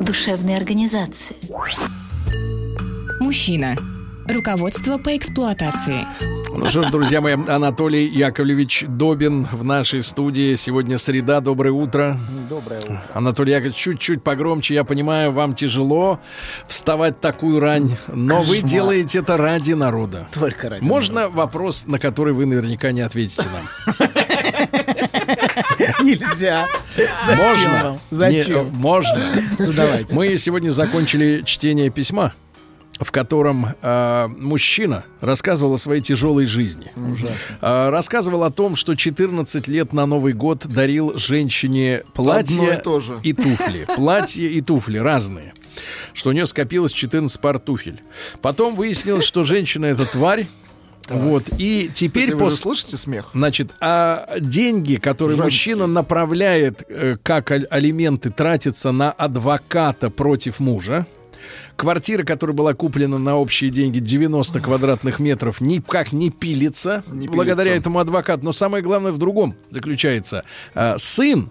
душевной организации. Мужчина. Руководство по эксплуатации. Ну что ж, друзья мои, Анатолий Яковлевич Добин в нашей студии. Сегодня среда. Доброе утро. Доброе утро. Анатолий Яковлевич, чуть-чуть погромче. Я понимаю, вам тяжело вставать такую рань, но вы делаете это ради народа. Только ради Можно вопрос, на который вы наверняка не ответите нам? Нельзя. Зачем Можно? вам? Зачем? Не, можно. Задавайте. Мы сегодня закончили чтение письма, в котором э, мужчина рассказывал о своей тяжелой жизни. Ужасно. Э, рассказывал о том, что 14 лет на Новый год дарил женщине платье и и туфли. Платье и туфли разные. Что у нее скопилось 14 пар туфель. Потом выяснилось, что женщина это тварь. Вот. И теперь Кстати, вы же после... слышите смех? Значит, а деньги, которые Женские. мужчина направляет э, как алименты, тратятся на адвоката против мужа. Квартира, которая была куплена на общие деньги 90 квадратных метров, никак не пилится Не благодаря пилится. этому адвокату. Но самое главное в другом заключается. А, сын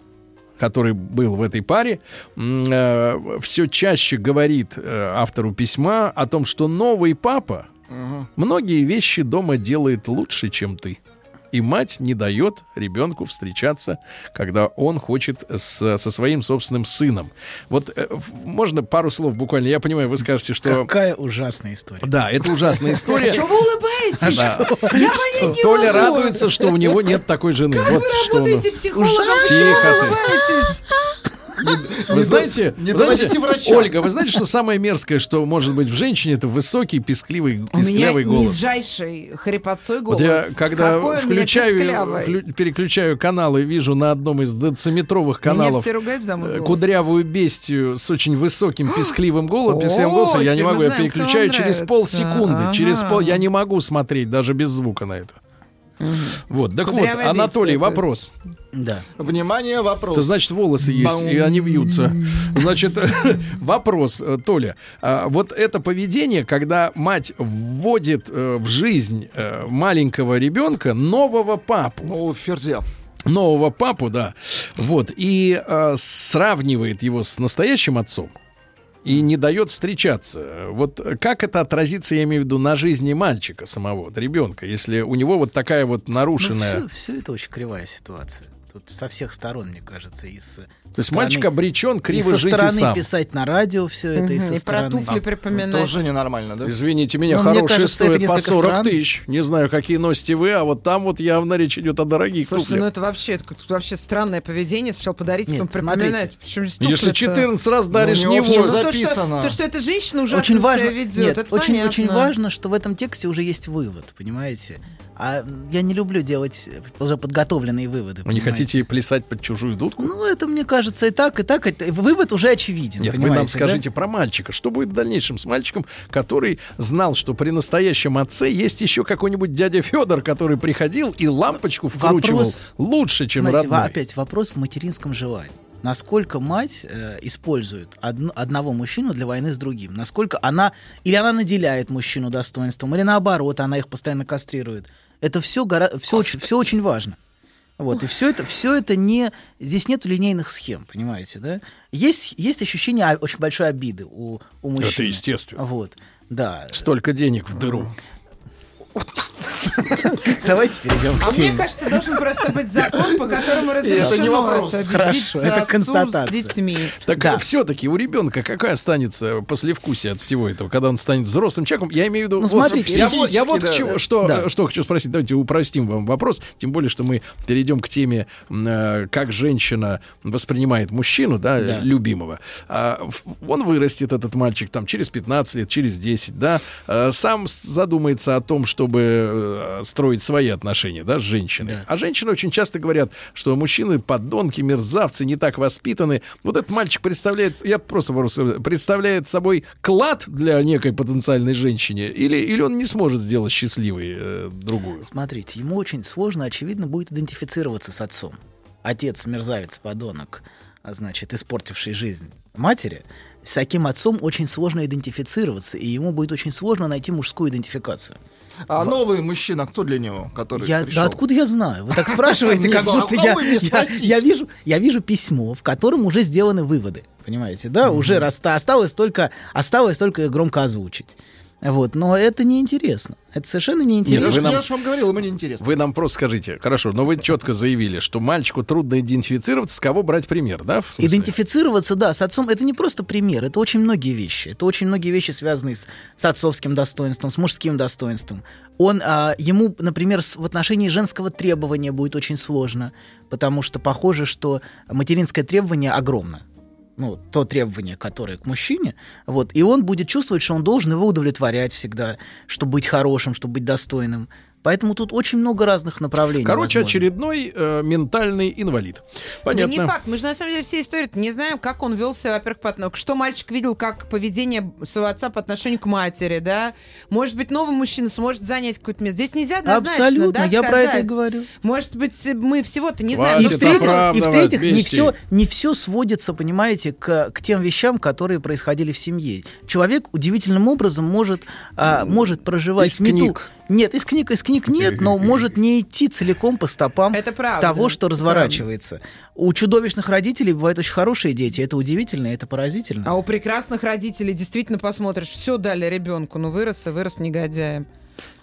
который был в этой паре, все чаще говорит э, автору письма о том, что новый папа многие вещи дома делает лучше, чем ты. И мать не дает ребенку встречаться, когда он хочет с- со своим собственным сыном. Вот э, можно пару слов буквально. Я понимаю, вы скажете, что... Какая ужасная история. Да, это ужасная история. Чего вы улыбаетесь? Да. Я понять не Толя радуется, что у него нет такой жены. Как вот вы что он- работаете психологом? Тихо ты. Вы знаете, не знаете, врача. Ольга, вы знаете, что самое мерзкое, что может быть в женщине, это высокий, пискливый, У меня писклявый голос. низжайший хрипотцой голос. Вот я когда Какой у меня включаю, переключаю каналы, вижу на одном из дециметровых каналов Меня э, голос. кудрявую бестию с очень высоким пискливым голосом, голосом, я не могу, я переключаю через полсекунды, через пол, я не могу смотреть даже без звука на это. Вот, так вот, Анатолий, бестия, вопрос. Да. Внимание, вопрос. Это значит, волосы есть, и они вьются. Значит, вопрос, э, Толя. А, Вот это поведение, когда мать вводит э, в жизнь э, маленького ребенка нового папу, Ну, ферзя. нового папу, да, вот, и э, сравнивает его с настоящим отцом, и не дает встречаться. Вот как это отразится, я имею в виду, на жизни мальчика самого, вот, ребенка, если у него вот такая вот нарушенная... все, Ну, это очень кривая ситуация. Тут со всех сторон, мне кажется, и с То есть мальчик обречен криво и со жить и стороны сам. писать на радио все это, и со И про стороны... туфли припоминать. Тоже ненормально, да? Извините меня, Ну, мне хорошие кажется, стоят по несколько 40 странно. тысяч. Не знаю, какие носите вы, а вот там вот явно речь идет о дорогих Слушайте, ну туфлях. это вообще, это вообще странное поведение. Сначала подарить, Нет, потом смотрите. припоминать. Причем здесь Если туфли-то? 14 раз даришь, Ну, не за- Ну, то, что, то, что эта женщина ужасно очень важно, себя ведет, нет, это очень, понятно. очень важно, что в этом тексте уже есть вывод, понимаете? А я не люблю делать уже подготовленные выводы. Вы не хотите плясать под чужую дудку? Ну, это, мне кажется, и так, и так. это- вывод уже очевиден, Нет, вы нам да? скажите про мальчика. Что будет в дальнейшем с мальчиком, который знал, что при настоящем отце есть еще какой-нибудь дядя Федор, который приходил и лампочку вкручивал Вопрос- лучше, чем Знаете, родной. опять вопрос в материнском желании. Насколько мать э, использует одну- одного мужчину для войны с другим? Насколько она или она наделяет мужчину достоинством, или наоборот, она их постоянно кастрирует? Это все, все, очень, все очень важно. Вот, и все это, все это не... Здесь нет линейных схем, понимаете, да? Есть, есть ощущение очень большой обиды у, у мужчины. Это естественно. Вот, да. Столько денег в дыру. Давайте перейдем к А мне теме. кажется, должен просто быть закон, по которому разрешено это Хорошо, это констатация. с детьми. Так Да. все-таки у ребенка какая останется послевкусие от всего этого, когда он станет взрослым человеком? Я имею в виду, Ну, вот, смотрите, я, вот- я вот к физически, чему- да. что, Да. что хочу спросить. Давайте упростим вам вопрос, тем более, что мы перейдем к теме, э, как женщина воспринимает мужчину, да, Да. любимого. А, он вырастет, этот мальчик, там, через 15 лет, через 10, да, э, сам задумается о том, что чтобы э, строить свои отношения, да, с женщиной. Да. А женщины очень часто говорят, что мужчины подонки, мерзавцы, не так воспитаны. Вот этот мальчик представляет, я просто просто представляет собой клад для некой потенциальной женщине, или, или он не сможет сделать счастливой э, другую. Смотрите, ему очень сложно, очевидно, будет идентифицироваться с отцом. Отец мерзавец, подонок, а значит, испортивший жизнь матери. С таким отцом очень сложно идентифицироваться, и ему будет очень сложно найти мужскую идентификацию. А новый мужчина, кто для него, который Я, пришел? да откуда я знаю? Вы так спрашиваете, как будто я, я, вижу, я вижу письмо, в котором уже сделаны выводы. Понимаете, да? Уже осталось только, осталось только громко озвучить. Вот, но это неинтересно. Это совершенно неинтересно. Нет, вы нам- я же вам говорил, ему неинтересно. Вы нам просто скажите, хорошо, но вы четко заявили, что мальчику трудно идентифицироваться, с кого брать пример, да? Идентифицироваться, да, с отцом это не просто пример, это очень многие вещи. Это очень многие вещи, связанные с, с отцовским достоинством, с мужским достоинством. Он, а, ему, например, с- в отношении женского требования будет очень сложно, потому что похоже, что материнское требование огромно. Ну, то требование, которое к мужчине, вот, и он будет чувствовать, что он должен его удовлетворять всегда, чтобы быть хорошим, чтобы быть достойным. Поэтому тут очень много разных направлений. Короче, возможно. очередной э, ментальный инвалид. Понятно. Да не факт. Мы же на самом деле все истории не знаем, как он вел себя, во-первых, по отношению. Что мальчик видел, как поведение своего отца по отношению к матери, да? Может быть, новый мужчина сможет занять какое-то место. Здесь нельзя однозначно, Абсолютно, да, я про это и сказать. говорю. Может быть, мы всего-то не знаем. И в-третьих, и в-третьих не все, не все сводится, понимаете, к, к тем вещам, которые происходили в семье. Человек удивительным образом может, а, может проживать из не ту- книг. Нет, из книг, из книг нет, но может не идти целиком по стопам Это правда, того, что разворачивается. У чудовищных родителей бывают очень хорошие дети. Это удивительно, это поразительно. А у прекрасных родителей действительно посмотришь, все дали ребенку, ну вырос и вырос негодяем.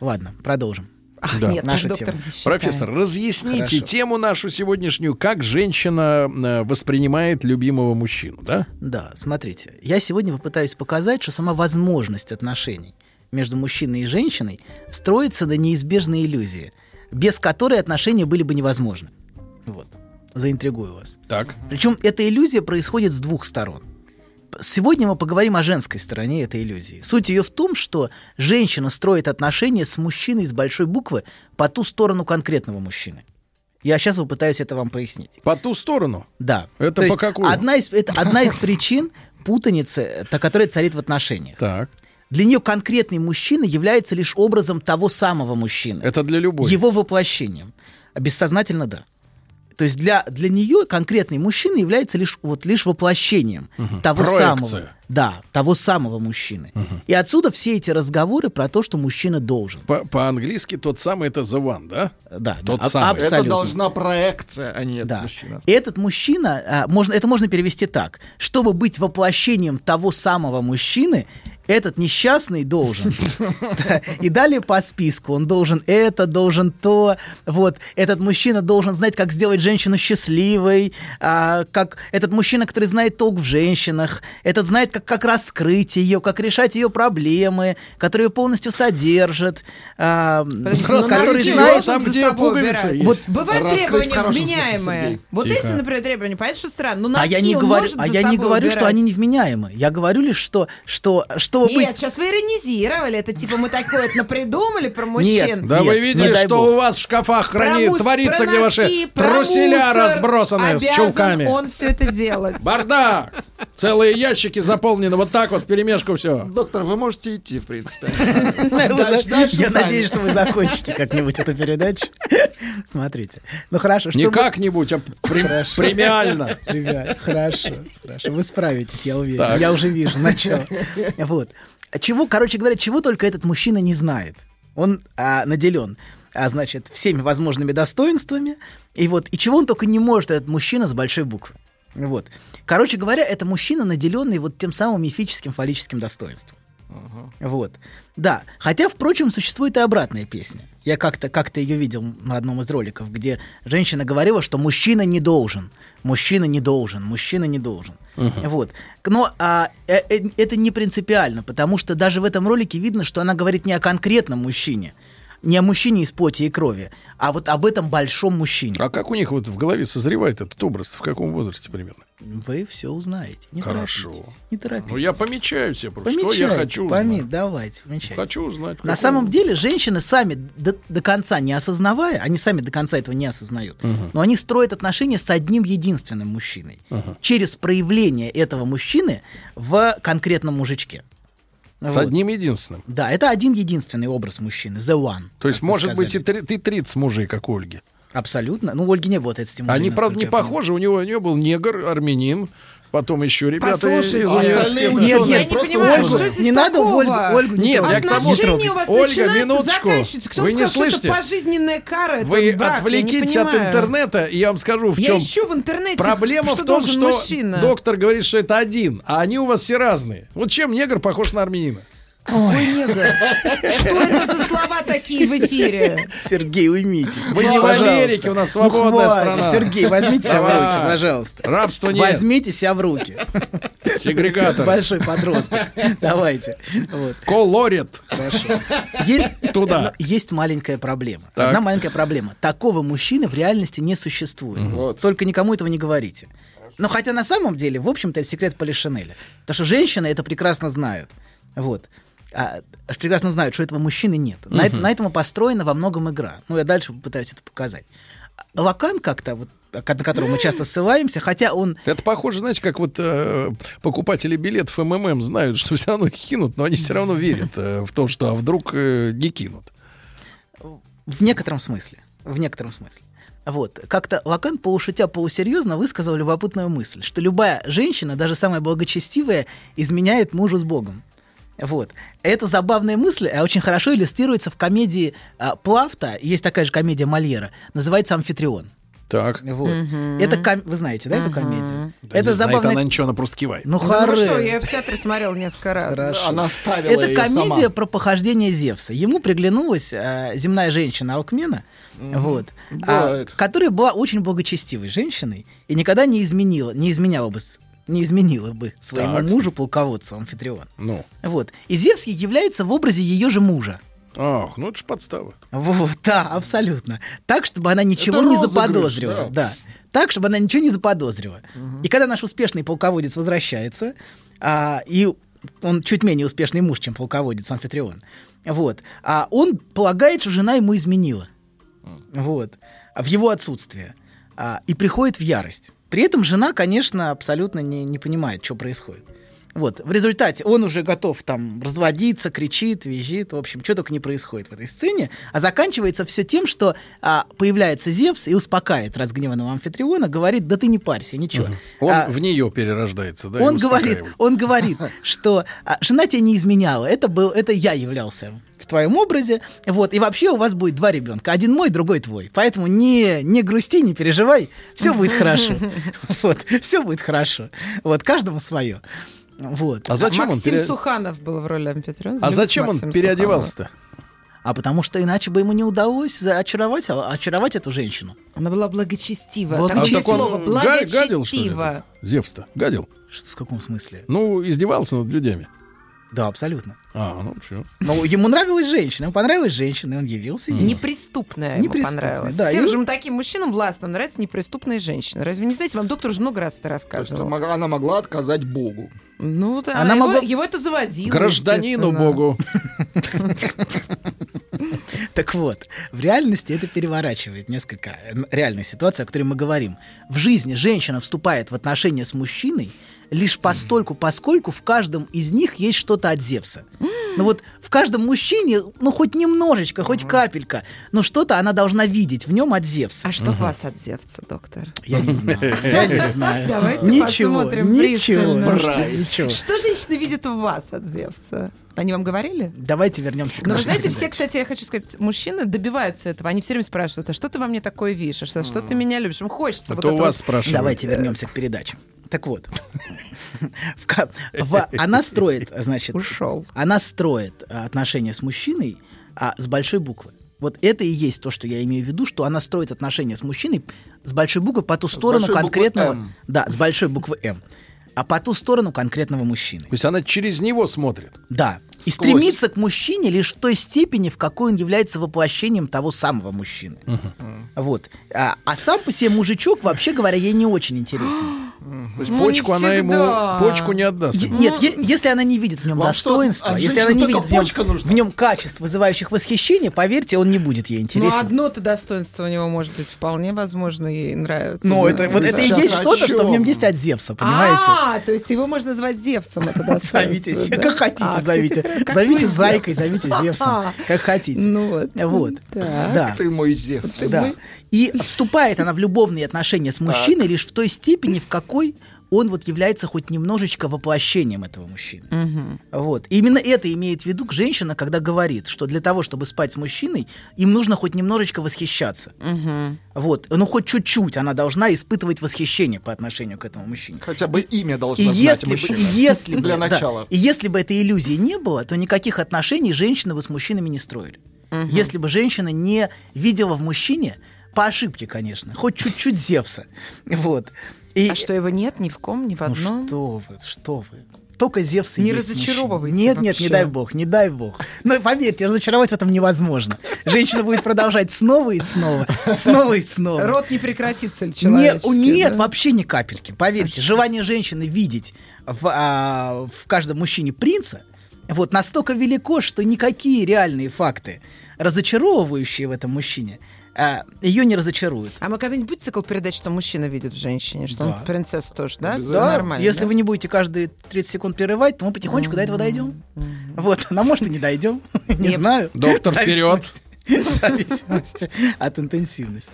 Ладно, продолжим. Ах, Да. нет, Наша доктор тема. не. Профессор, разъясните Хорошо. тему нашу сегодняшнюю, как женщина э, воспринимает любимого мужчину, да? Да, смотрите, я сегодня попытаюсь показать, что сама возможность отношений между мужчиной и женщиной строится на неизбежной иллюзии, без которой отношения были бы невозможны. Вот, заинтригую вас. Так. Причем эта иллюзия происходит с двух сторон. Сегодня мы поговорим о женской стороне этой иллюзии. Суть ее в том, что женщина строит отношения с мужчиной с большой буквы по ту сторону конкретного мужчины. Я сейчас попытаюсь это вам прояснить. По ту сторону. Да. Это То по какую? Одна из, это одна из причин путаницы, э, которая царит в отношениях. Так. Для нее конкретный мужчина является лишь образом того самого мужчины. Это для любой. Его воплощением. Бессознательно да. То есть для, для нее конкретный мужчина является лишь, вот, лишь воплощением того Проекция. самого. Да, того самого мужчины. И отсюда все эти разговоры про то, что мужчина должен. По- По-английски тот самый это the one, да? Да, Тот да, самый. Это абсолютно. должна проекция, а не этот Да. мужчина. И этот мужчина, а, можно, это можно перевести так. Чтобы быть воплощением того самого мужчины, этот несчастный должен. И далее по списку. Он должен это, должен то. Вот. Этот мужчина должен знать, как сделать женщину счастливой. а, как этот мужчина, который знает толк в женщинах. Этот знает, как, как раскрыть ее, как решать ее проблемы, который ее полностью содержит. а, Подождите, который ну, знает- там, за где есть. Вот Бывают требования вменяемые. Вот эти, например, требования, понятно, что странно. Но А я не говорю, а я не говорю, что они невменяемы. Я говорю лишь, что, что, чтобы Нет, быть... сейчас вы иронизировали. Это типа мы такое это напридумали про мужчин. Да Нет, вы не видели, что бог. у вас в шкафах хранит, мус- творится, где носки, ваши труселя разбросаны с обязан чулками. он все это делать. Бардак! Целые ящики заполнены вот так вот в перемешку все. Доктор, вы можете идти, в принципе. Вы Я надеюсь, что вы закончите как-нибудь эту передачу. Смотрите. Ну хорошо, Не как-нибудь, а прем- премиально. Ребят, хорошо, хорошо. Вы справитесь, я уверен. Я уже вижу начало. Вот. А Чего, короче говоря, чего только этот мужчина не знает. Он а, наделен, а, значит, всеми возможными достоинствами. И вот, и чего он только не может, этот мужчина с большой буквы. Вот. Короче говоря, это мужчина, наделенный вот тем самым мифическим фаллическим достоинством. Вот. Да. Хотя, впрочем, существует и обратная песня. Я как-то как ее видел на одном из роликов, где женщина говорила, что мужчина не должен. Мужчина не должен, мужчина не должен. Вот. Но а, э- э- это не принципиально, потому что даже в этом ролике видно, что она говорит не о конкретном мужчине, не о мужчине из плоти и крови, а вот об этом большом мужчине. А как у них вот в голове созревает этот образ? В каком возрасте примерно? Вы все узнаете. Не Хорошо. торопитесь. Не торопитесь. Ну, я помечаю себе просто, что Помечайте, я хочу узнать. давайте, помечайте. Хочу узнать. На самом деле женщины сами до, до конца не осознавая, они сами до конца этого не осознают, но они строят отношения с одним единственным мужчиной через проявление этого мужчины в конкретном мужичке. С Вот. одним единственным. Да, это один единственный образ мужчины, the one. То есть, может быть, и сказали. три- ты 30 мужей, как у Ольги. Абсолютно. Ну, у Ольги не было 30 мужей, Они, правда, не я похожи. У него, у него был негр, армянин, потом еще ребята Послушайте, из а университета. остальные Нет, нет, Я не просто понимаю, здесь Не надо? Ольгу, Ольгу не Нет, трогать. я к тому- у вас Ольга, минуточку. Кто Вы не сказал, что слышите? это пожизненная кара, это Вы брак? Я отвлекитесь от интернета, и я вам скажу, в Я чем ищу в интернете, проблема что в том, что мужчина. доктор говорит, что это один, а они у вас все разные. Вот чем негр похож на армянина? Ой, негр. Что это за слова такие в эфире? Сергей, уймитесь. Вы не в Пожалуйста. Америке, у нас Ну, свободная хватит, страна. Сергей, возьмите себя в руки, пожалуйста. Рабства нет. Возьмите себя в руки. Сегрегатор. Большой подросток. Давайте. Вот. Колорит. Хорошо. Есть, Туда. есть маленькая проблема. Так. Одна маленькая проблема. Такого мужчины в реальности не существует. Вот. Только никому этого не говорите. Но хотя на самом деле, в общем-то, это секрет Полишинеля. Потому что женщины это прекрасно знают. Вот. А, прекрасно знают, что этого мужчины нет. На, это- на этом и построена во многом игра. Ну, я дальше попытаюсь это показать. А Лакан как-то, вот, на которого мы часто ссылаемся, хотя он Это похоже, знаете, как вот э, покупатели билетов МММ знают, что все равно их кинут, но они все равно верят э, в то, что а вдруг э, не кинут. В некотором смысле. В некотором смысле. Вот. Как-то Лакан полушутя, полусерьезно высказал любопытную мысль, что любая женщина, даже самая благочестивая, изменяет мужу с Богом. Вот. Эта забавная мысль а, очень хорошо иллюстрируется в комедии а, Плафта. Есть такая же комедия Мольера. Называется «Амфитрион». Так. Вот. Это ком- Вы знаете, да, эту комедию? это Не знает забавная... она ничего, она просто кивает. Ну, Да ну что, я в театре смотрела несколько раз. Хорошо. Она ставила Это комедия сама. про похождение Зевса. Ему приглянулась э, земная женщина Алкмена, вот, а, которая была очень благочестивой женщиной и никогда не изменила, не изменяла бы, с- не изменила бы своему Так. мужу полководцу Амфитрион. Ну. Вот. И Зевс является в образе ее же мужа. Ах, ну это же подстава. Вот, да, абсолютно. Так, чтобы она ничего Это не розыгрыш, заподозрила. да. Да. Так, чтобы она ничего не заподозрила. И когда наш успешный полководец возвращается, а, и он чуть менее успешный муж, чем полководец Амфитрион, вот, а он полагает, что жена ему изменила. Вот. В его отсутствие. А, и приходит в ярость. При этом жена, конечно, абсолютно не, не понимает, что происходит. Вот, в результате он уже готов там разводиться, кричит, визжит, в общем, что только не происходит в этой сцене, а заканчивается все тем, что а, появляется Зевс и успокаивает разгневанного амфитриона, говорит, да ты не парься, ничего. Он А, в нее перерождается, да? он говорит, он говорит, что а, жена тебя не изменяла, это был, это я являлся в твоем образе, вот, и вообще у вас будет два ребенка, один мой, другой твой, поэтому не не грусти, не переживай, все будет хорошо, вот, все будет хорошо, вот, каждому свое, вот. А зачем он Максим пере- Суханов был в роли Амфитриона. А зачем он Максима переодевался-то? А потому что иначе бы ему не удалось очаровать, а- очаровать эту женщину. Она была благочестива. Вот Там а так он слово га- гадил, что ли? благочестива. Зевс-то гадил. Что, в каком смысле? Ну, издевался над людьми. Да, абсолютно. А, ну что? Но ему нравилась женщина, ему понравилась женщина, и он явился ей. Неприступная ему Неприступная, понравилась. да, Всем и- же таким мужчинам властным нравятся неприступные женщины. Разве не знаете, вам доктор уже много раз это То есть рассказывал. она могла- она отказать Богу. Ну, да, Она его, могла- его это заводило. Гражданину. Богу. Так вот, в реальности это переворачивает несколько реальную ситуацию, о которой мы говорим. В жизни женщина вступает в отношения с мужчиной лишь постольку, поскольку в каждом из них есть что-то от Зевса. Ну вот в каждом мужчине, ну хоть немножечко, хоть капелька, но что-то она должна видеть в нем от Зевса. А что у вас от Зевса, доктор? Я не знаю, я не знаю. Давайте Ничего, посмотрим ничего, пристально. просто ничего. Что женщины видят в вас от Зевса? Они вам говорили? Давайте вернемся к Ну, вы знаете, все, передаче. кстати, я хочу сказать, мужчины добиваются этого. Они все время спрашивают, а что ты во мне такое видишь? А Что, что ты меня любишь? Им хочется вот Это у это вас вот. спрашивают. Давайте вернемся к передаче. Так вот, в ка- в- она строит, значит, Ушел. она строит а, отношения с мужчиной а, с большой буквы. Вот это и есть то, что я имею в виду, что она строит отношения с мужчиной с большой буквы по ту сторону конкретного, да, с большой буквы М. а по ту сторону конкретного мужчины. То есть она через него смотрит. Да. И Сквозь. стремится к мужчине лишь в той степени, в какой он является воплощением того самого мужчины. Вот. А, а сам по себе мужичок, вообще говоря, ей не очень интересен. То есть Ну, почку она ему почку не отдаст. Е- Нет, е- если она не видит в нем Вам что, достоинства, от если она не видит в нем, в нем качеств, вызывающих восхищение, поверьте, он не будет ей Ну, интересен. одно-то достоинство у него, может быть, вполне возможно, ей нравится. Ну, это, вот это и есть что-то, что в нем есть от Зевса, понимаете? А, то есть его можно назвать Зевсом, это достоинство. Зовите, как хотите, А, зовите. Зовите зайкой, зовите Зевсом, как хотите. Ну вот. Да. Ты мой Зевс. Да. И вступает она в любовные отношения с мужчиной лишь в той степени, в какой он вот является хоть немножечко воплощением этого мужчины. Вот. И именно это имеет в виду женщина, когда говорит, что для того, чтобы спать с мужчиной, им нужно хоть немножечко восхищаться. Вот. Ну, хоть чуть-чуть она должна испытывать восхищение по отношению к этому мужчине. Хотя бы имя И должна знать если, бы, мужчина. и, если бы, Для да, начала. и если бы этой иллюзии не было, то никаких отношений женщины бы с мужчинами не строили. Если бы женщина не видела в мужчине, по ошибке, конечно, хоть чуть-чуть Зевса. Вот. И, А что, его нет ни в ком, ни в ну одном? что вы, что вы. Только Зевс и Не разочаровывайте. Нет, нет, не вообще. дай бог, не дай бог. Но поверьте, разочаровать в этом невозможно. Женщина будет продолжать снова и снова, снова и снова. Рот не прекратится человеческий? нет, да? вообще ни капельки. Поверьте, желание женщины видеть в, а, в каждом мужчине принца вот настолько велико, что никакие реальные факты, разочаровывающие в этом мужчине, а, ее не разочаруют. А мы когда-нибудь будет цикл передач, что мужчина видит в женщине, что Да. он принцессу тоже, да? Да, нормально, если да? вы не будете каждые 30 секунд прерывать, то мы потихонечку до этого дойдем. Вот, а может и не дойдем, не знаю. Доктор, В зависимости- В зависимости от интенсивности.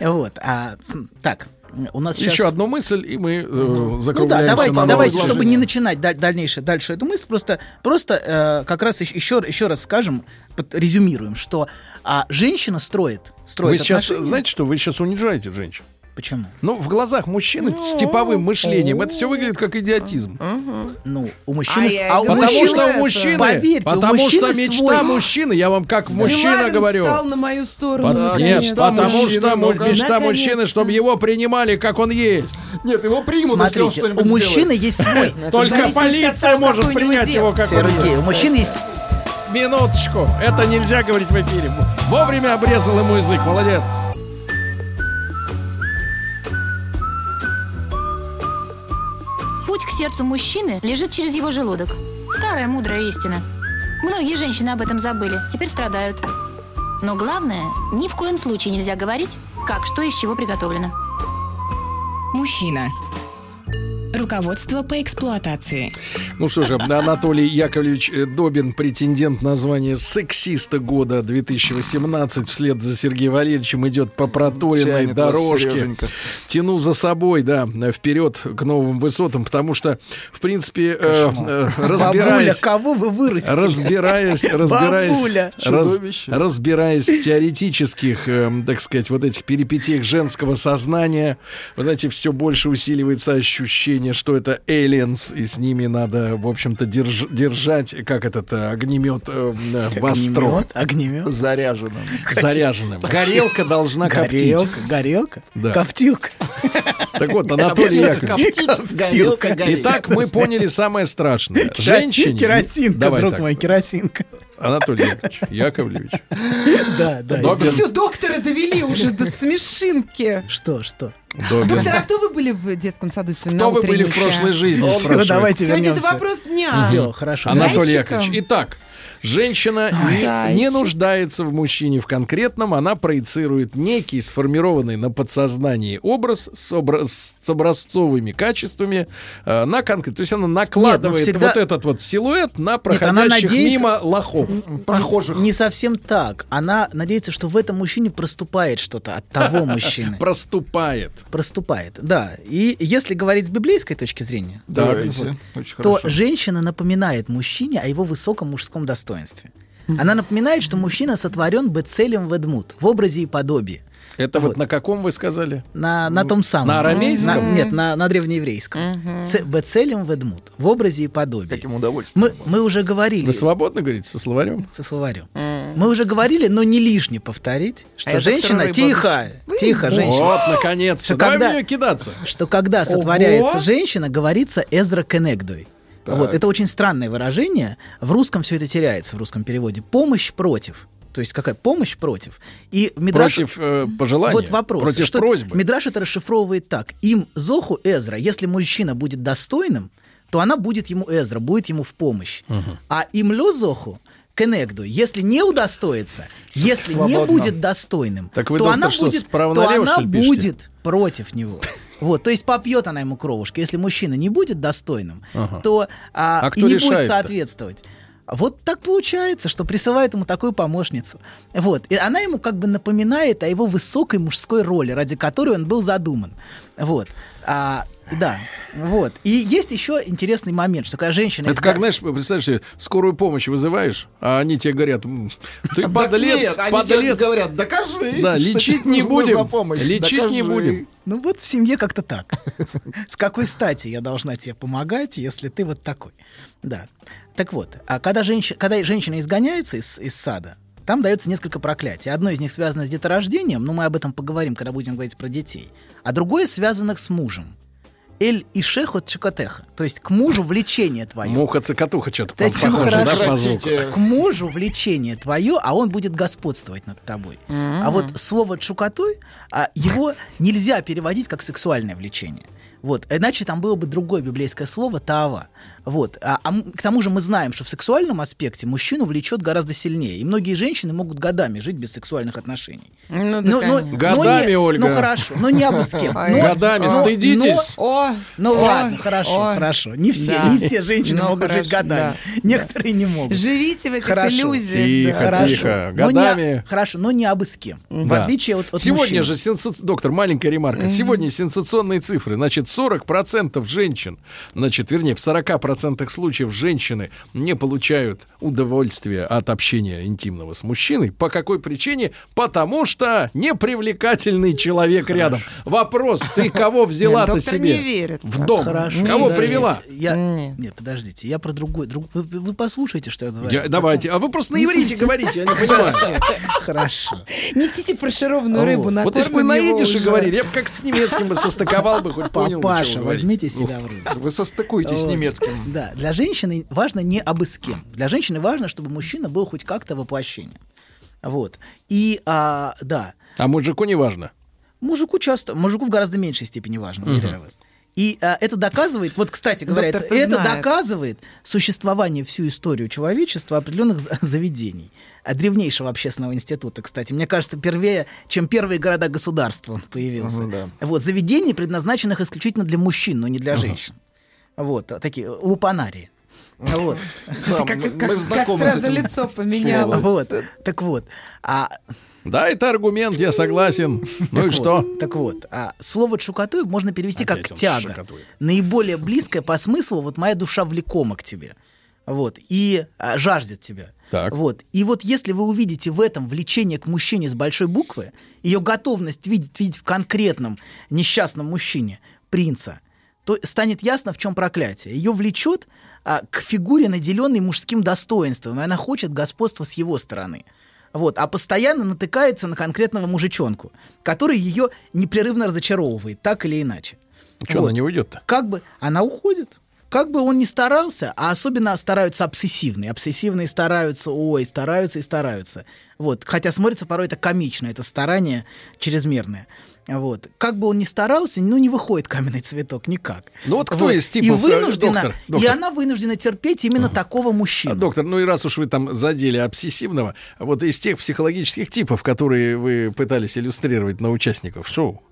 Вот, а, так, у нас сейчас... Еще одну мысль, и мы э, Ну да, закругляемся давайте, на давайте, чтобы не начинать даль- дальнейшее, дальше эту мысль, просто, просто э, как раз еще, еще раз скажем, под- резюмируем, что а, женщина строит, строит Вы сейчас, отношения. знаете что, вы сейчас унижаете женщин. Почему? Ну, в глазах мужчины с типовым мышлением это все выглядит как идиотизм. Ну, у мужчины... А а у Потому мужчины- что у мужчины, Поверьте, у потому мужчины что мечта свой- мужчины, я вам как мужчина говорю. встал на мою сторону. Наконец-то. Нет, потому мужчины, что ну-ка. мечта Наконец-то. мужчины, чтобы его принимали, как он есть. Нет, его примут, если он Смотрите, что-нибудь у мужчины сделает. есть свой... Только полиция может у принять его, как он Сергей, у есть. мужчины есть Минуточку, это нельзя говорить в эфире. Вовремя обрезал ему язык, молодец. Сердцу мужчины лежит через его желудок. Старая мудрая истина. Многие женщины об этом забыли, теперь страдают. Но главное, ни в коем случае нельзя говорить, как что из чего приготовлено. Мужчина. Руководство по эксплуатации. Ну что же, Анатолий Яковлевич э, Добин, претендент на звание сексиста года 2018, вслед за Сергеем Валерьевичем идет по проторенной Тянет дорожке. Сереженька. Тяну за собой, да, вперед к новым высотам, потому что, в принципе, э, э, Бабуля, разбираясь... кого вы вырастили? Разбираясь, разбираясь, Бабуля. раз- разбираясь в теоретических, эм, так сказать, вот этих перипетиях женского сознания, вы знаете, все больше усиливается ощущение, что это aliens, и с ними надо, в общем-то, держ- держать, как этот э, огнемет э, э, востро, Огнемет, огнемет. Заряженным. заряженным. Горелка должна коптить. Горелка, горелка, Да. коптилка. Так вот, Анатолий Яковлевич. Итак, мы поняли самое страшное. Женщине... Керосинка, друг мой, керосинка. Анатолий Яковлевич, Яковлевич. Да, да. Добин. Все, доктора довели уже до смешинки. Что, что? Добин. Доктор, а кто вы были в детском саду сегодня Кто вы были в прошлой жизни, спрашивает. давайте Сегодня это вопрос дня. Все, хорошо. Анатолий. Яковлевич. Итак, женщина не, не нуждается в мужчине в конкретном, она проецирует некий сформированный на подсознании образ с, обра- с образцовыми качествами э, на конкрет. То есть она накладывает всегда- вот этот вот силуэт на она проходящих надеется- мимо лохов. Прохожих. Не совсем так. Она надеется, что в этом мужчине проступает что-то от того мужчины. Проступает. Проступает, да. И если говорить с библейской точки зрения, Давайте. Очень то хорошо. женщина напоминает мужчине о его высоком мужском достоинстве. Она напоминает, что мужчина сотворен бецелем ведмут, в образе и подобии. Это вот Вот. на каком вы сказали? На, на том самом. На арамейском? На- нет, на, на древнееврейском. Ц- Бецелем ведмут. В образе и подобии. Каким удовольствием. Мы, мы уже говорили Вы свободно говорите со словарем? со словарем. Мы уже говорили, но не лишне повторить, что я женщина... Тихо! Тихо, женщина. Вот, наконец-то. Что Давай когда- кидаться. что когда сотворяется женщина, говорится Эзра Кенегдой. Вот, это очень странное выражение. В русском все это теряется, в русском переводе. Помощь против. То есть какая помощь против. И Мидраш... Против э, пожелания. Вот вопрос. Против что просьбы. Мидраш это расшифровывает так. Им Зоху Эзра, если мужчина будет достойным, то она будет ему Эзра, будет ему в помощь. А им Лё Зоху Кенегду, если не удостоится, если не свободно. будет достойным, Так вы, то доктор, она что, будет, то налево, она будет против него. Вот, то есть попьет она ему кровушку. Если мужчина не будет достойным, Ага. то а, А и не будет соответствовать. Вот так получается, что присылает ему такую помощницу. Вот. И она ему как бы напоминает о его высокой мужской роли, ради которой он был задуман. Вот. А, да. Вот. И есть еще интересный момент, что когда женщина... Это изга- как, знаешь, представляешь, себе, скорую помощь вызываешь, а они тебе говорят, «М, ты подлец, Нет, они тебе подлец. говорят, докажи. Да, что лечить тебе не будем. помощь. Лечить не Докажи. будем. Ну вот в семье как-то так. С какой стати я должна тебе помогать, если ты вот такой? Да. Так вот, а когда, женщ- когда женщина изгоняется из, из сада, там дается несколько проклятий. Одно из них связано с деторождением, но мы об этом поговорим, когда будем говорить про детей. А другое связано с мужем. Эль Ишехот Чикотеха. То есть к мужу влечение твое. Муха-цокотуха что-то Да похоже, да, хорошо. по звуку. К мужу влечение твое, а он будет господствовать над тобой. А вот слово чукотой, а, его нельзя переводить как сексуальное влечение. Вот, иначе там было бы другое библейское слово таава. Вот. А, а к тому же мы знаем, что в сексуальном аспекте мужчину влечет гораздо сильнее. И многие женщины могут годами жить без сексуальных отношений. Ну, да, Но- но-. Годами, но не- Ольга. Ну хорошо, но не абы с кем. Но- Годами, но- стыдитесь. О, Ну ой, ладно, хорошо, ой. хорошо. Не все, Да. не все женщины Ну, могут жить хорошо, годами. да. Некоторые не могут. Живите в этих Хорошо. иллюзиях. Тихо, да. тихо. Но не- Годами. хорошо, но не абы с кем. В Да. отличие от, от Сегодня мужчин. же, сенса- доктор, маленькая ремарка. Сегодня сенсационные цифры. Значит, 40% женщин, значит, вернее, в 40% случаев женщины не получают удовольствия от общения интимного с мужчиной. По какой причине? Потому что непривлекательный человек рядом. Вопрос, ты кого взяла-то себе не верит в дом? Хорошо. Кого привела? Я... Нет. Нет, подождите, я про другой. друг- Вы, вы послушайте, что я говорю. Я- давайте. А вы просто на иврите говорите, я не понимаю. Хорошо. Несите фаршированную рыбу на Вот если бы корм на его идише уже. говорили, я бы как с немецким бы состыковал бы, хоть понял. Вы говорите. возьмите себя в руки. Вы состыкуйтесь с немецким. Да, для женщины важно не абы с кем. Для женщины важно, чтобы мужчина был хоть как-то воплощением. Вот. И, а, да, А мужику не важно. Мужику часто, мужику в гораздо меньшей степени важно, уверяю вас. И а, это доказывает, вот, кстати говоря, Доктор, это, это доказывает существование всю историю человечества определенных за- заведений. От древнейшего общественного института, кстати. Мне кажется, первее, чем первые города-государства он появился. Мгм, да. Вот, заведений, предназначенных исключительно для мужчин, но не для женщин. Вот, а, такие лупанарии. Вот. Да, Как, сразу лицо поменялось. Вот. Так вот. А Да, это аргумент, я согласен. Ну и что? так вот, а слово чукатуй можно перевести как тяга. Наиболее близкое по смыслу, вот моя душа влекома к тебе. Вот, и а, жаждет тебя. Так. Вот. И вот если вы увидите в этом влечение к мужчине с большой буквы, ее готовность видеть, видеть в конкретном несчастном мужчине принца, то станет ясно, в чем проклятие. Ее влечет а, к фигуре, наделенной мужским достоинством, и она хочет господства с его стороны. Вот, а постоянно натыкается на конкретного мужичонку, который ее непрерывно разочаровывает, так или иначе. Что, Вот. она не уйдет-то? Как бы она уходит. Как бы он ни старался, а особенно стараются обсессивные. Обсессивные стараются, ой, стараются и стараются. Вот. Хотя смотрится порой это комично, это старание чрезмерное. Вот. Как бы он ни старался, ну не выходит каменный цветок никак. Ну вот кто Вот. из и типов, э, вынуждена, доктор, и доктор. она вынуждена терпеть именно такого мужчину. А, Доктор, ну и раз уж вы там задели обсессивного, вот из тех психологических типов, которые вы пытались иллюстрировать на участников шоу,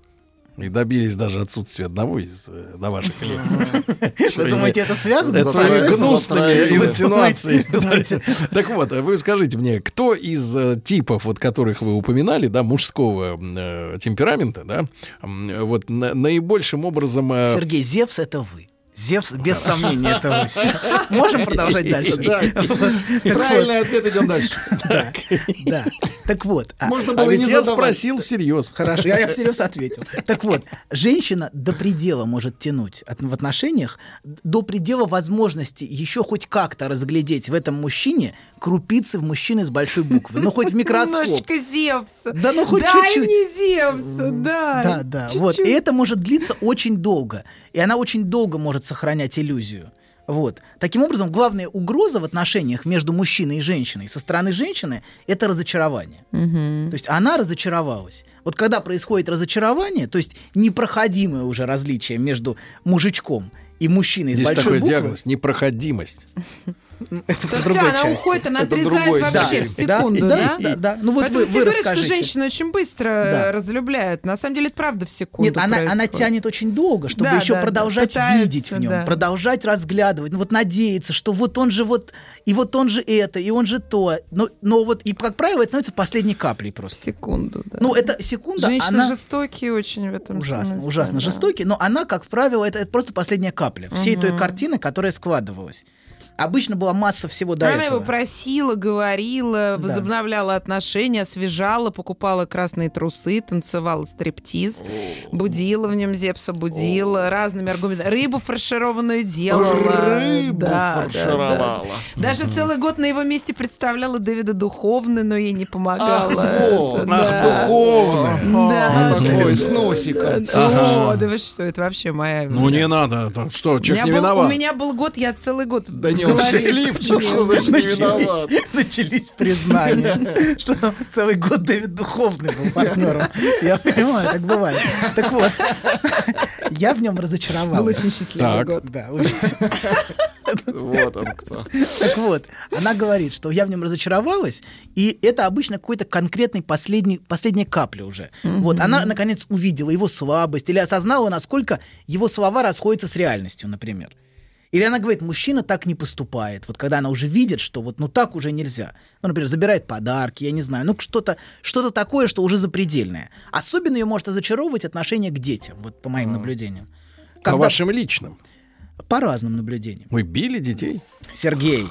и добились даже отсутствия одного из э, на ваших лекциях. Вы думаете, это связано с своими процессом? гнусными инсинуациями. Так вот, вы скажите мне, кто из э, типов, вот которых вы упоминали, да, мужского э, темперамента, да, вот на- наибольшим образом... Сергей, Зевс это вы. Зевс, без сомнения, это вы. Всё. Можем продолжать дальше? Да. Так вот. Правильный ответ, идем дальше. Да, да. Так вот. а- Можно А было не я задавать. спросил всерьез. Хорошо, я, я всерьез ответил. Так вот, женщина до предела может тянуть в отношениях, до предела возможности еще хоть как-то разглядеть в этом мужчине крупицы в мужчины с большой буквы. Ну, хоть в микроскоп. Немножечко Зевса. Да ну хоть Дай чуть-чуть. мне Зевса, да. Да, да. Вот. И это может длиться очень долго. И она очень долго может сохранять иллюзию. Вот. Таким образом, главная угроза в отношениях между мужчиной и женщиной со стороны женщины – это разочарование. То есть она разочаровалась. Вот когда происходит разочарование, то есть непроходимое уже различие между мужичком и мужчиной с Здесь большой такой буквы, диагноз – непроходимость. это То в все, она части. уходит, она Это отрезает вообще случай. в секунду, да, да? да, да. Ну вот Поэтому вы, все вы говорят, что расскажите. женщины очень быстро Да. э, разлюбляют. На самом деле это правда в секунду Нет, она, она тянет очень долго, чтобы Да, еще да, да, продолжать пытается, видеть в нем, да. продолжать разглядывать, ну вот надеяться, что вот он же вот, и вот он же это, и он же то. Но, но вот, и как правило, это становится последней каплей В просто. секунду, да. Ну, это секунда, Женщины она... жестокие очень в этом Ужасно, смысле, ужасно да. жестокий, но она, как правило, это, это просто последняя капля всей той Мгм. картины, которая складывалась. Обычно была масса всего до Она этого. его просила, говорила, Да. возобновляла отношения, освежала, покупала красные трусы, танцевала стриптиз, будила в нем Зепса, будила разными аргументами. Рыбу фаршированную делала. Рыбу Да, да, фаршировала. да. Даже целый год на его месте представляла Дэвида Духовны, но ей не помогала. Ах, вот. Это, Ах, да. Духовно. Да. Такой, с носиком. О, да вы что, это вообще моя... Ну, не надо. то Что, У человек меня, не был, у виноват. меня был год, я целый год Да не, он счастливчик, что значит не виноват. Начались, признания, что целый год Дэвид Духовный был партнером. Я понимаю, так бывает. Так вот, я в нем Был разочаровалась. очень счастливый год. Да, очень. Вот он кто. Так вот, она говорит, что я в нем разочаровалась, и это обычно какой-то конкретный последний, последняя капля уже. Вот, она, наконец, увидела его слабость или осознала, насколько его слова расходятся с реальностью, например. Или она говорит, мужчина так не поступает. Вот когда она уже видит, что вот ну так уже нельзя. Ну, например, забирает подарки, я не знаю, ну что-то что такое, что уже запредельное. Особенно ее может разочаровывать отношение к детям, вот по моим наблюдениям. По Когда- вашим личным. По разным наблюдениям. Вы били детей? Сергей.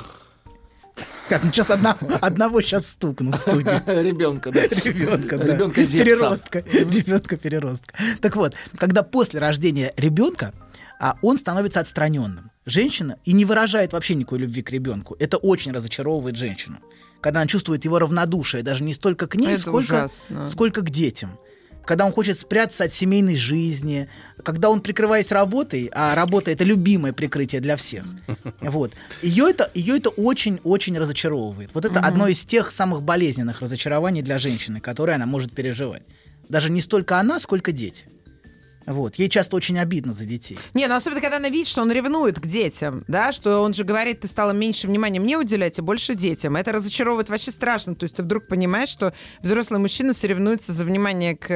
Как, ну сейчас одна, одного сейчас стукну в студии. Ребенка, да. Ребенка, да. Ребенка Зевса. Переростка. Ребенка переростка. Так вот, когда после рождения ребенка а он становится отстраненным. Женщина и не выражает вообще никакой любви к ребенку. Это очень разочаровывает женщину. Когда она чувствует его равнодушие, даже не столько к ней, Это сколько, ужасно. сколько к детям. Когда он хочет спрятаться от семейной жизни, когда он, прикрываясь работой, а работа это любимое прикрытие для всех, вот, ее это, ее это очень-очень разочаровывает. Вот это одно из тех самых болезненных разочарований для женщины, которые она может переживать. Даже не столько она, сколько дети. Вот. Ей часто очень обидно за детей. Не, ну особенно, когда она видит, что он ревнует к детям, да, что он же говорит, ты стала меньше внимания мне уделять, и больше детям. Это разочаровывает вообще страшно. То есть ты вдруг понимаешь, что взрослый мужчина соревнуется за внимание к,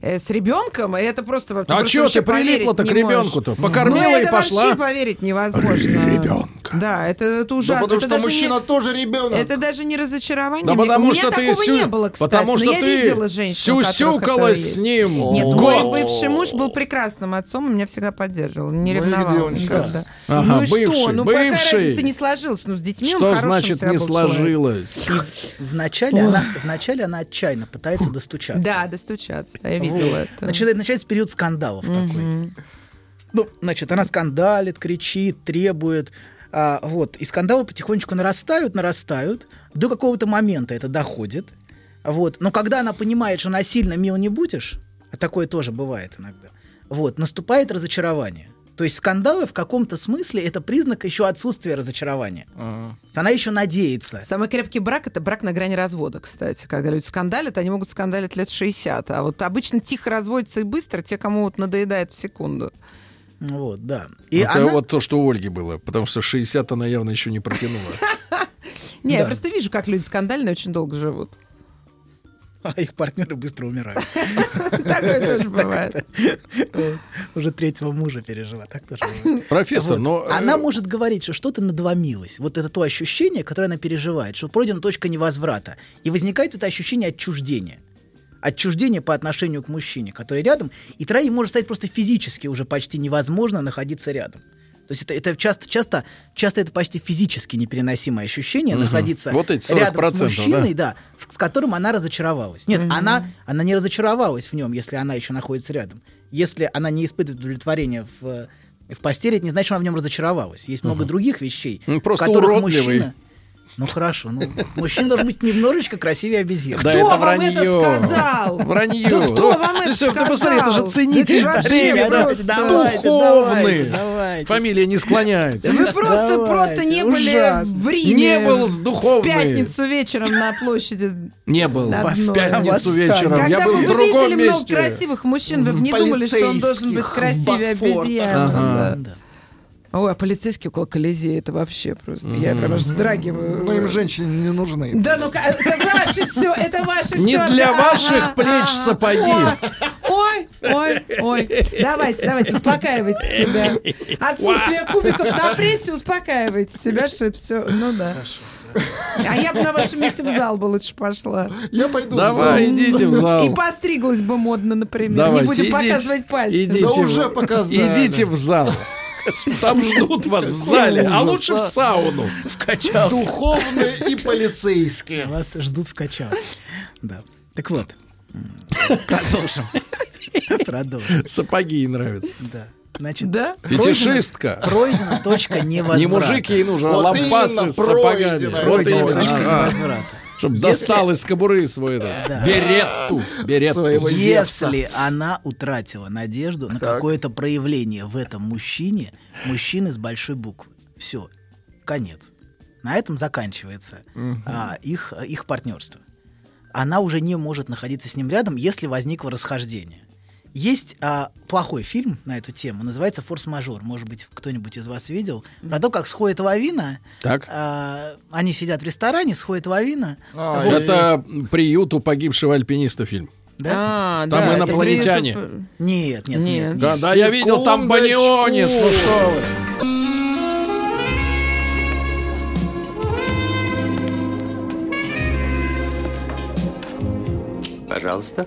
э, с ребенком, и это просто... А просто вообще ты прилипла-то к ребенку-то? Покормила ну, и это пошла? вообще поверить невозможно. Ребенка. Да, это, это Да ужасно. потому это что мужчина не... тоже ребенок. Это даже не разочарование. Да потому что ты такого сю- не было, кстати. потому но что я ты видела женщин, это сюсюкалась с ним Нет, мой бывший муж был прекрасным отцом, и меня всегда поддерживал, не Ну и ревновал он никогда. сейчас? Ага, ну и бывший, что? Ну бывший. разница не сложилось? Ну с детьми он Что хорошим значит не сложилось? Вначале она, вначале она отчаянно пытается достучаться. Да, достучаться. да, я Вот. видела это. Начинает, начинается период скандалов такой. Ну, значит, она скандалит, кричит, требует. а, вот. И скандалы потихонечку нарастают, нарастают. До какого-то момента это доходит. Вот. Но когда она понимает, что насильно мил не будешь, такое тоже бывает иногда, вот, наступает разочарование. То есть скандалы в каком-то смысле это признак еще отсутствия разочарования. Ага. Она еще надеется. Самый крепкий брак — это брак на грани развода, кстати. Когда люди скандалят, они могут скандалить лет 60. А вот обычно тихо разводятся и быстро те, кому вот надоедает в секунду. Вот, да. И Это она... вот то, что у Ольги было, потому что 60 она явно еще не протянула. Не, я просто вижу, как люди скандальные очень долго живут. А их партнеры быстро умирают. Такое тоже бывает. Уже третьего мужа пережила. Так тоже бывает. Профессор, но... э, Она может говорить, что что-то надломилось. Вот это то ощущение, которое она переживает, что пройдена точка невозврата. И возникает это ощущение отчуждения. Отчуждение по отношению к мужчине, который рядом. И ей может стать просто физически уже почти невозможно находиться рядом. То есть это, это часто, часто, часто это почти физически непереносимое ощущение находиться Вот эти рядом с 40%, мужчиной, да, в- с которым она разочаровалась. Нет, она, она не разочаровалась в нем, если она еще находится рядом. Если она не испытывает удовлетворения в, в постели, это не значит, что она в нем разочаровалась. Есть много других вещей, Ну, в просто которых уродливый. мужчина... Ну хорошо, ну мужчина должен быть немножечко красивее обезьяны. Да Кто это вам вранье. это сказал? Вранье. Да кто вам ты это всё, ты посмотри, это же сказал? ценитель да. просто- давайте, Духовный. давайте. Фамилия не склоняется. Вы просто, Давайте, просто не были в Риме. Не был с В духовной. пятницу вечером на площади. Не был. В пятницу вечером. Когда Я был вы в другом увидели много месте. красивых мужчин, вы бы не думали, что он должен быть в красивее Бакфортах. Ой, а полицейский около Колизея, это вообще просто... Я прям аж вздрагиваю. Ну, им женщины не нужны. Да ну это ваше все, это ваше Не все. для ваших плеч сапоги. Ой, ой, ой. Давайте, давайте, успокаивайте себя. Отсутствие кубиков на прессе, успокаивайте себя, что это все. Ну да. А я бы на вашем месте в зал бы лучше пошла. Я пойду в Давай, зал. идите в зал. И постриглась бы модно, например. Давайте, Не будем идите. показывать пальцы. Идите, Да в- уже показали. идите в зал. Там ждут вас в зале, а лучше в сауну. Духовные и полицейские. Вас ждут в качал. Да. Так вот. Продолжим. Продолжим. Сапоги ей нравятся. Да. Значит, Да? Фетишистка. пройдена точка невозврата. Не мужик ей нужен, а лампасы с сапогами. пройдена Вот именно. точка невозврата. Чтоб Если- достал из кобуры свой этот Да. беретту. Беретту. Своего Зевса. Если она утратила надежду на какое-то проявление в этом мужчине, мужчины с большой буквы. Все, конец. На этом заканчивается а, их, их партнерство. Она уже не может находиться с ним рядом, если возникло расхождение. Есть а, плохой фильм на эту тему, называется «Форс-мажор». Может быть, кто-нибудь из вас видел. Про то, как сходит лавина. Так. а, они сидят в ресторане, сходит лавина. А, Вот. Это приют у погибшего альпиниста фильм. Да? А, Там да, инопланетяне. это- Нет, нет, нет. Нет. Да, да, я видел там банионец. Ну что вы. Пожалуйста.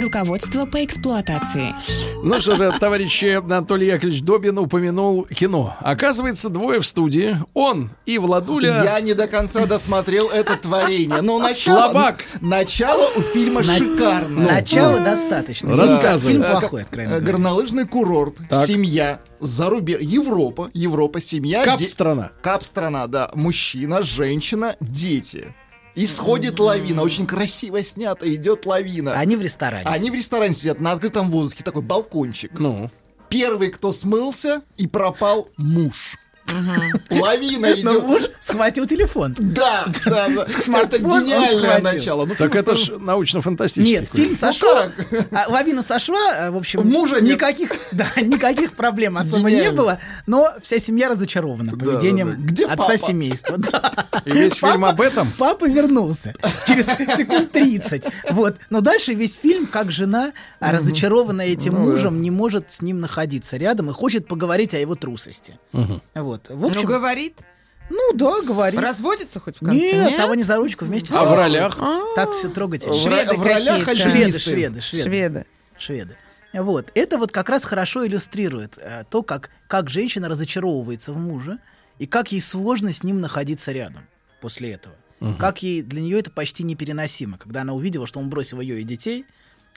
Руководство по эксплуатации. Ну что же, товарищ Анатолий Яковлевич Добин упомянул кино. Оказывается, двое в студии. Он и Владуля. Я не до конца досмотрел это творение. Но начало, Слабак. начало у фильма На- шикарное. Начало достаточно. Рассказывай. Фильм плохой, откровенно. Горнолыжный курорт, Так. семья, зарубеж, Европа, Европа, семья. де- Кап-страна. Кап-страна, да. Мужчина, женщина, дети. И сходит лавина, очень красиво снято, идет лавина. Они в ресторане. Они в ресторане сидят на открытом воздухе, такой балкончик. Ну. Первый, кто смылся и пропал муж. Лавина Но идет. муж схватил телефон. Да, да, да. Это гениальное начало. Ну, Так это стал- ж научно-фантастический. Нет, фильм Ну сошел. а лавина сошла, а, в общем, Мужа никаких, да, никаких проблем особо не было, но вся семья разочарована поведением. Где отца семейства. И весь фильм об этом? Папа вернулся через секунд 30. Вот. Но дальше весь фильм, как жена, разочарованная этим Ну мужем, не может с ним находиться рядом и хочет поговорить о его трусости. Вот. В Ну, общем, говорит. ну да, говорит. Разводится хоть в конце? Нет, того не за ручку вместе. А все. в ролях? Так все трогательно. В ра- в ролях. Шведы, шведы, шведы. Шведы. Шведы. Вот. Это вот как раз хорошо иллюстрирует э, то, как, как женщина разочаровывается в муже и как ей сложно с ним находиться рядом после этого. Как ей для нее это почти непереносимо, когда она увидела, что он бросил ее и детей,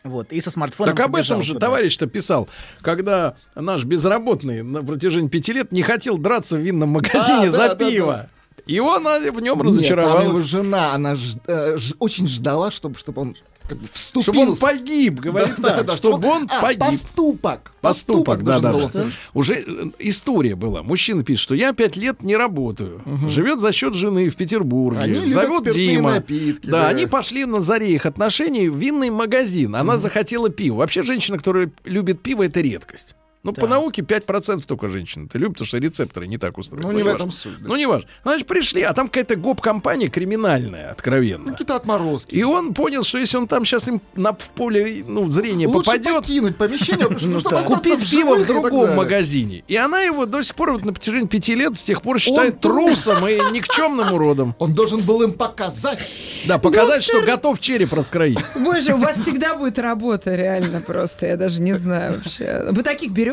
вот, и со смартфоном. Так об этом же товарищ-то писал, когда наш безработный на протяжении пяти лет не хотел драться в винном магазине А, за да, да, пиво. И он в нем Нет, там его разочаровался. жена, она ж- э, ж- очень ждала, чтобы, чтобы он как бы вступил. Чтобы он погиб, говорит Да, да, так, да, чтобы он а, погиб. Поступок. Поступок, да, да, да. был. Уже э, история была. Мужчина пишет, что я пять лет не работаю. Живет за счет жены в Петербурге. Они Зовет Дима. напитки, да, да. они пошли на заре их отношений в винный магазин. Она захотела пива. Вообще женщина, которая любит пиво, это редкость. Ну, по науке 5% только женщин это любят, потому что рецепторы не так устроены. Ну, не в важно. этом суть, да. Ну, не важно. Значит, пришли, а там какая-то гоп-компания криминальная, откровенно. Ну, какие-то отморозки. И он понял, что если он там сейчас им на, в поле ну, зрения Лучше попадет, покинуть помещение, Ну чтобы да. купить пиво в другом магазине. И она его до сих пор вот на протяжении пяти лет с тех пор считает трус. трусом и никчемным уродом. Он должен был им показать. Да, показать, что готов череп раскроить. Боже, у вас всегда будет работа, реально просто. Я даже не знаю вообще. Вы таких берете?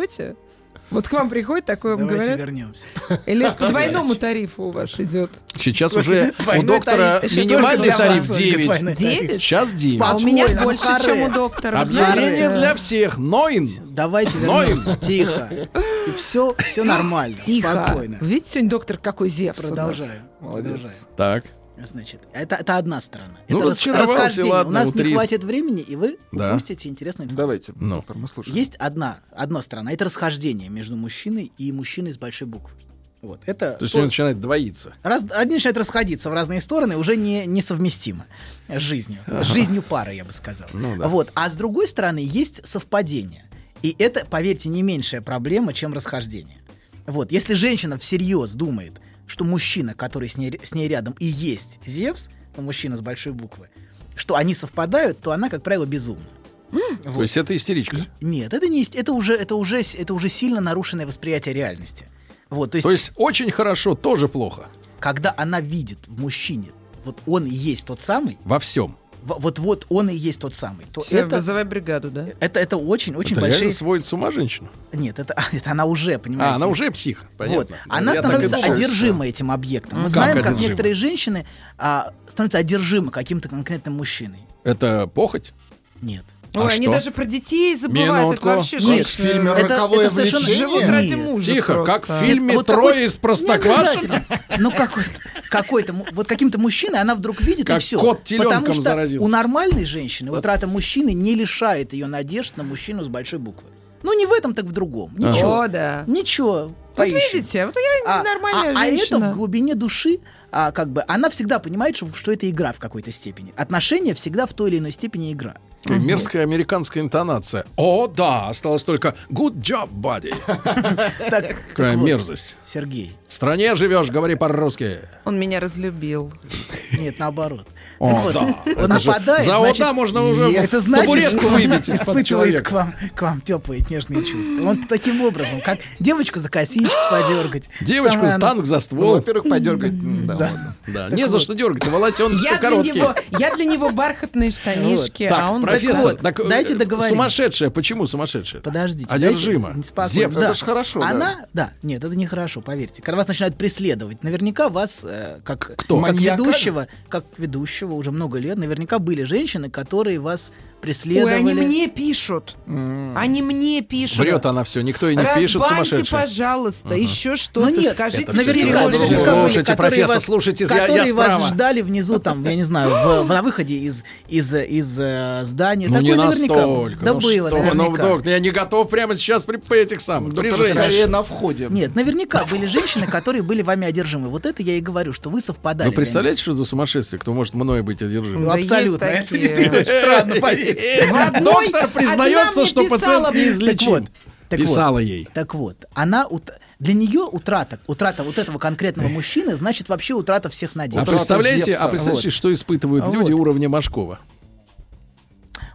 Вот к вам приходит такое, вам Давайте говорят? вернемся. Или это по двойному тарифу у вас идет? Сейчас уже у доктора тариф. Минимальный тариф вас, 9. двойной тариф. Девять? Сейчас 9. А у меня больше, чем у доктора. Объявление для всех. Ноин. Давайте вернемся. Тихо. И все, все нормально. Тихо. Спокойно. Видите, сегодня доктор какой Зевс. Продолжаю. Молодец. Так. Значит, это, это одна сторона. Ну, это расхождение. ладно, У нас утрист. не хватит времени, и вы Да. упустите интересную информацию. Давайте, Ну. доктор, мы слушаем. Есть одна, одна сторона. Это расхождение между мужчиной и мужчиной с большой буквы. Вот. Это То есть то- он начинает двоиться. раз, они начинают расходиться в разные стороны, уже не, несовместимо с жизнью. С жизнью пары, я бы сказал. Ну да. Вот. А с другой стороны, есть совпадение. И это, поверьте, не меньшая проблема, чем расхождение. Вот. Если женщина всерьез думает, что мужчина, который с ней, с ней рядом, и есть Зевс, ну, мужчина с большой буквы, что они совпадают, то она, как правило, безумна. То есть это истеричка. Нет, это не есть- это уже это уже это уже сильно нарушенное восприятие реальности. Вот, то есть, То есть очень хорошо, тоже плохо. когда она видит в мужчине, вот он и есть тот самый, Во всем. В- вот вот он и есть тот самый, то Всё, это Вызывай бригаду, да? это это очень очень это большие. реально сводит с ума женщину. Нет, это, это она уже понимаете. А, она уже псих. Вот. Понятно. Она Я так и становится одержима этим объектом. Мы Как знаем, как одержима? некоторые женщины а, становятся одержимы каким-то конкретным мужчиной. Это похоть? Нет. А Ой, они что? даже про детей забывают. Минутку. Это вообще Нет, женщины. в фильме Это- «Роковое это совершенно- влечение». Живут ради Нет. мужа Тихо, просто. как в фильме вот «Трое какой- из Простоквашино». Ну, какой-то, какой-то, вот каким-то мужчиной она вдруг видит, Как и все. кот Потому что заразился. у нормальной женщины утрата мужчины не лишает ее надежд на мужчину с большой буквы. Ну, не в этом, так в другом. Ничего. О, да. Ничего. Вот поищем. видите, вот я А, нормальная а- а женщина. это в глубине души, а, как бы, она всегда понимает, что, что это игра в какой-то степени. Отношения всегда в той или иной степени игра. Мерзкая американская интонация. О, да, осталось только good job, buddy. Какая мерзость. Сергей. В стране живешь, говори по-русски. Он меня разлюбил. Нет, наоборот. О, Так вот, да. он же нападает, за значит, ОДА можно уже это значит, что выбить испытывает к вам, к вам теплые нежные чувства. Он таким образом, как девочку за косичку подергать. Девочку с танк за Ну, ствол. во-первых, подергать. Да. Да, не за что дергать, волосенки Я для, короткие. него, я для него бархатные штанишки, а он профессор, э, дайте договорим. сумасшедшая, почему сумасшедшая? Подождите. Одержима. Это ж хорошо. Она, да. нет, это нехорошо, поверьте. Когда вас начинают преследовать, наверняка вас, э, как, Кто? как ведущего, ведущего уже много лет, наверняка были женщины, которые вас преследовали. Ой, они мне пишут. Они мне пишут. Врет она все, никто и не пишет Разбаньте, сумасшедшая. пожалуйста, еще что-то. Ну нет, Скажите, Наверняка Слушайте, были, которые профессор, вас, слушайте, я- я которые вас справа. ждали внизу, там, я не знаю, в- на выходе из, из, из э, здания. Ну Такое не наверняка настолько. Да ну было, что ну, наверняка. доктор, я не готов прямо сейчас при, при этих самых. при женщинах. скорее на входе. Нет, наверняка были женщины, которые были вами одержимы. Вот это я и говорю, что вы совпадали. Вы представляете, что за сумасшествие, кто может мной быть одержим? Ну, Да абсолютно. Это действительно очень странно, поверьте. Доктор признается, что пациент неизлечим. Так Писала вот, ей. Так вот, она для нее утрата, утрата вот этого конкретного мужчины, значит вообще утрата всех А надежд. представляете, Зевса. а представляете, Вот. что испытывают А люди уровня Машкова?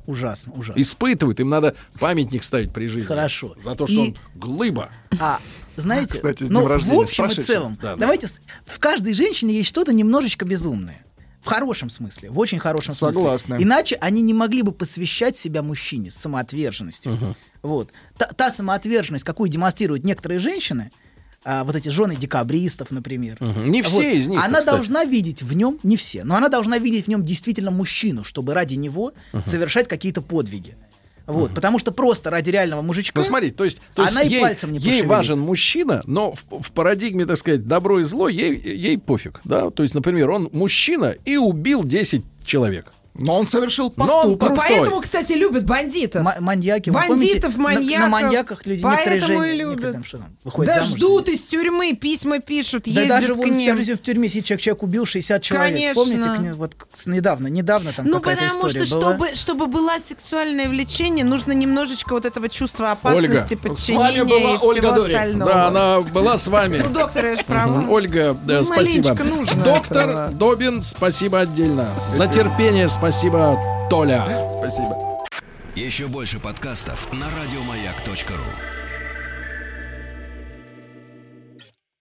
Ужасно, ужасно. Испытывают, им надо памятник ставить при жизни. Хорошо. За то, что И- он глыба. А, знаете, Кстати, с ну, в общем и целом, Да, да. давайте, с- в каждой женщине есть что-то немножечко безумное. В хорошем смысле, в очень хорошем Согласна. смысле. Иначе они не могли бы посвящать себя мужчине с самоотверженностью. Вот. Та, та самоотверженность, какую демонстрируют некоторые женщины, а, вот эти жены декабристов, например. Мгм. Не все Вот, из них, Она кстати. должна видеть в нем, не все, но она должна видеть в нем действительно мужчину, чтобы ради него совершать какие-то подвиги. Вот, потому что просто ради реального мужичка. Ну, смотрите, то есть, то есть Она и ей, пальцем не ей важен мужчина, но в, в парадигме, так сказать, добро и зло ей, ей пофиг. Да? То есть, например, он мужчина и убил 10 человек. Но он совершил Но он поступок. Крутой. поэтому, кстати, любят бандитов. Ма- маньяки. Бандитов, помните, на- маньяков. На, маньяках люди некоторые Поэтому и любят. некоторые там что да замуж. ждут из тюрьмы, письма пишут, Да ездят даже к вон в, в тюрьме сидит человек, человек убил 60 человек. Конечно. Помните, к ним вот недавно, недавно там Ну, какая-то потому история что, была. чтобы, чтобы было сексуальное влечение, нужно немножечко вот этого чувства Ольга, опасности, с вами подчинения была и всего Ольга Дорик. остального. Да, она была с вами. Ну, доктор, я же права. Ольга, да, спасибо. Доктор. Добин, спасибо отдельно. За терпение спасибо, Толя. Спасибо. Еще больше подкастов на радиомаяк.ру.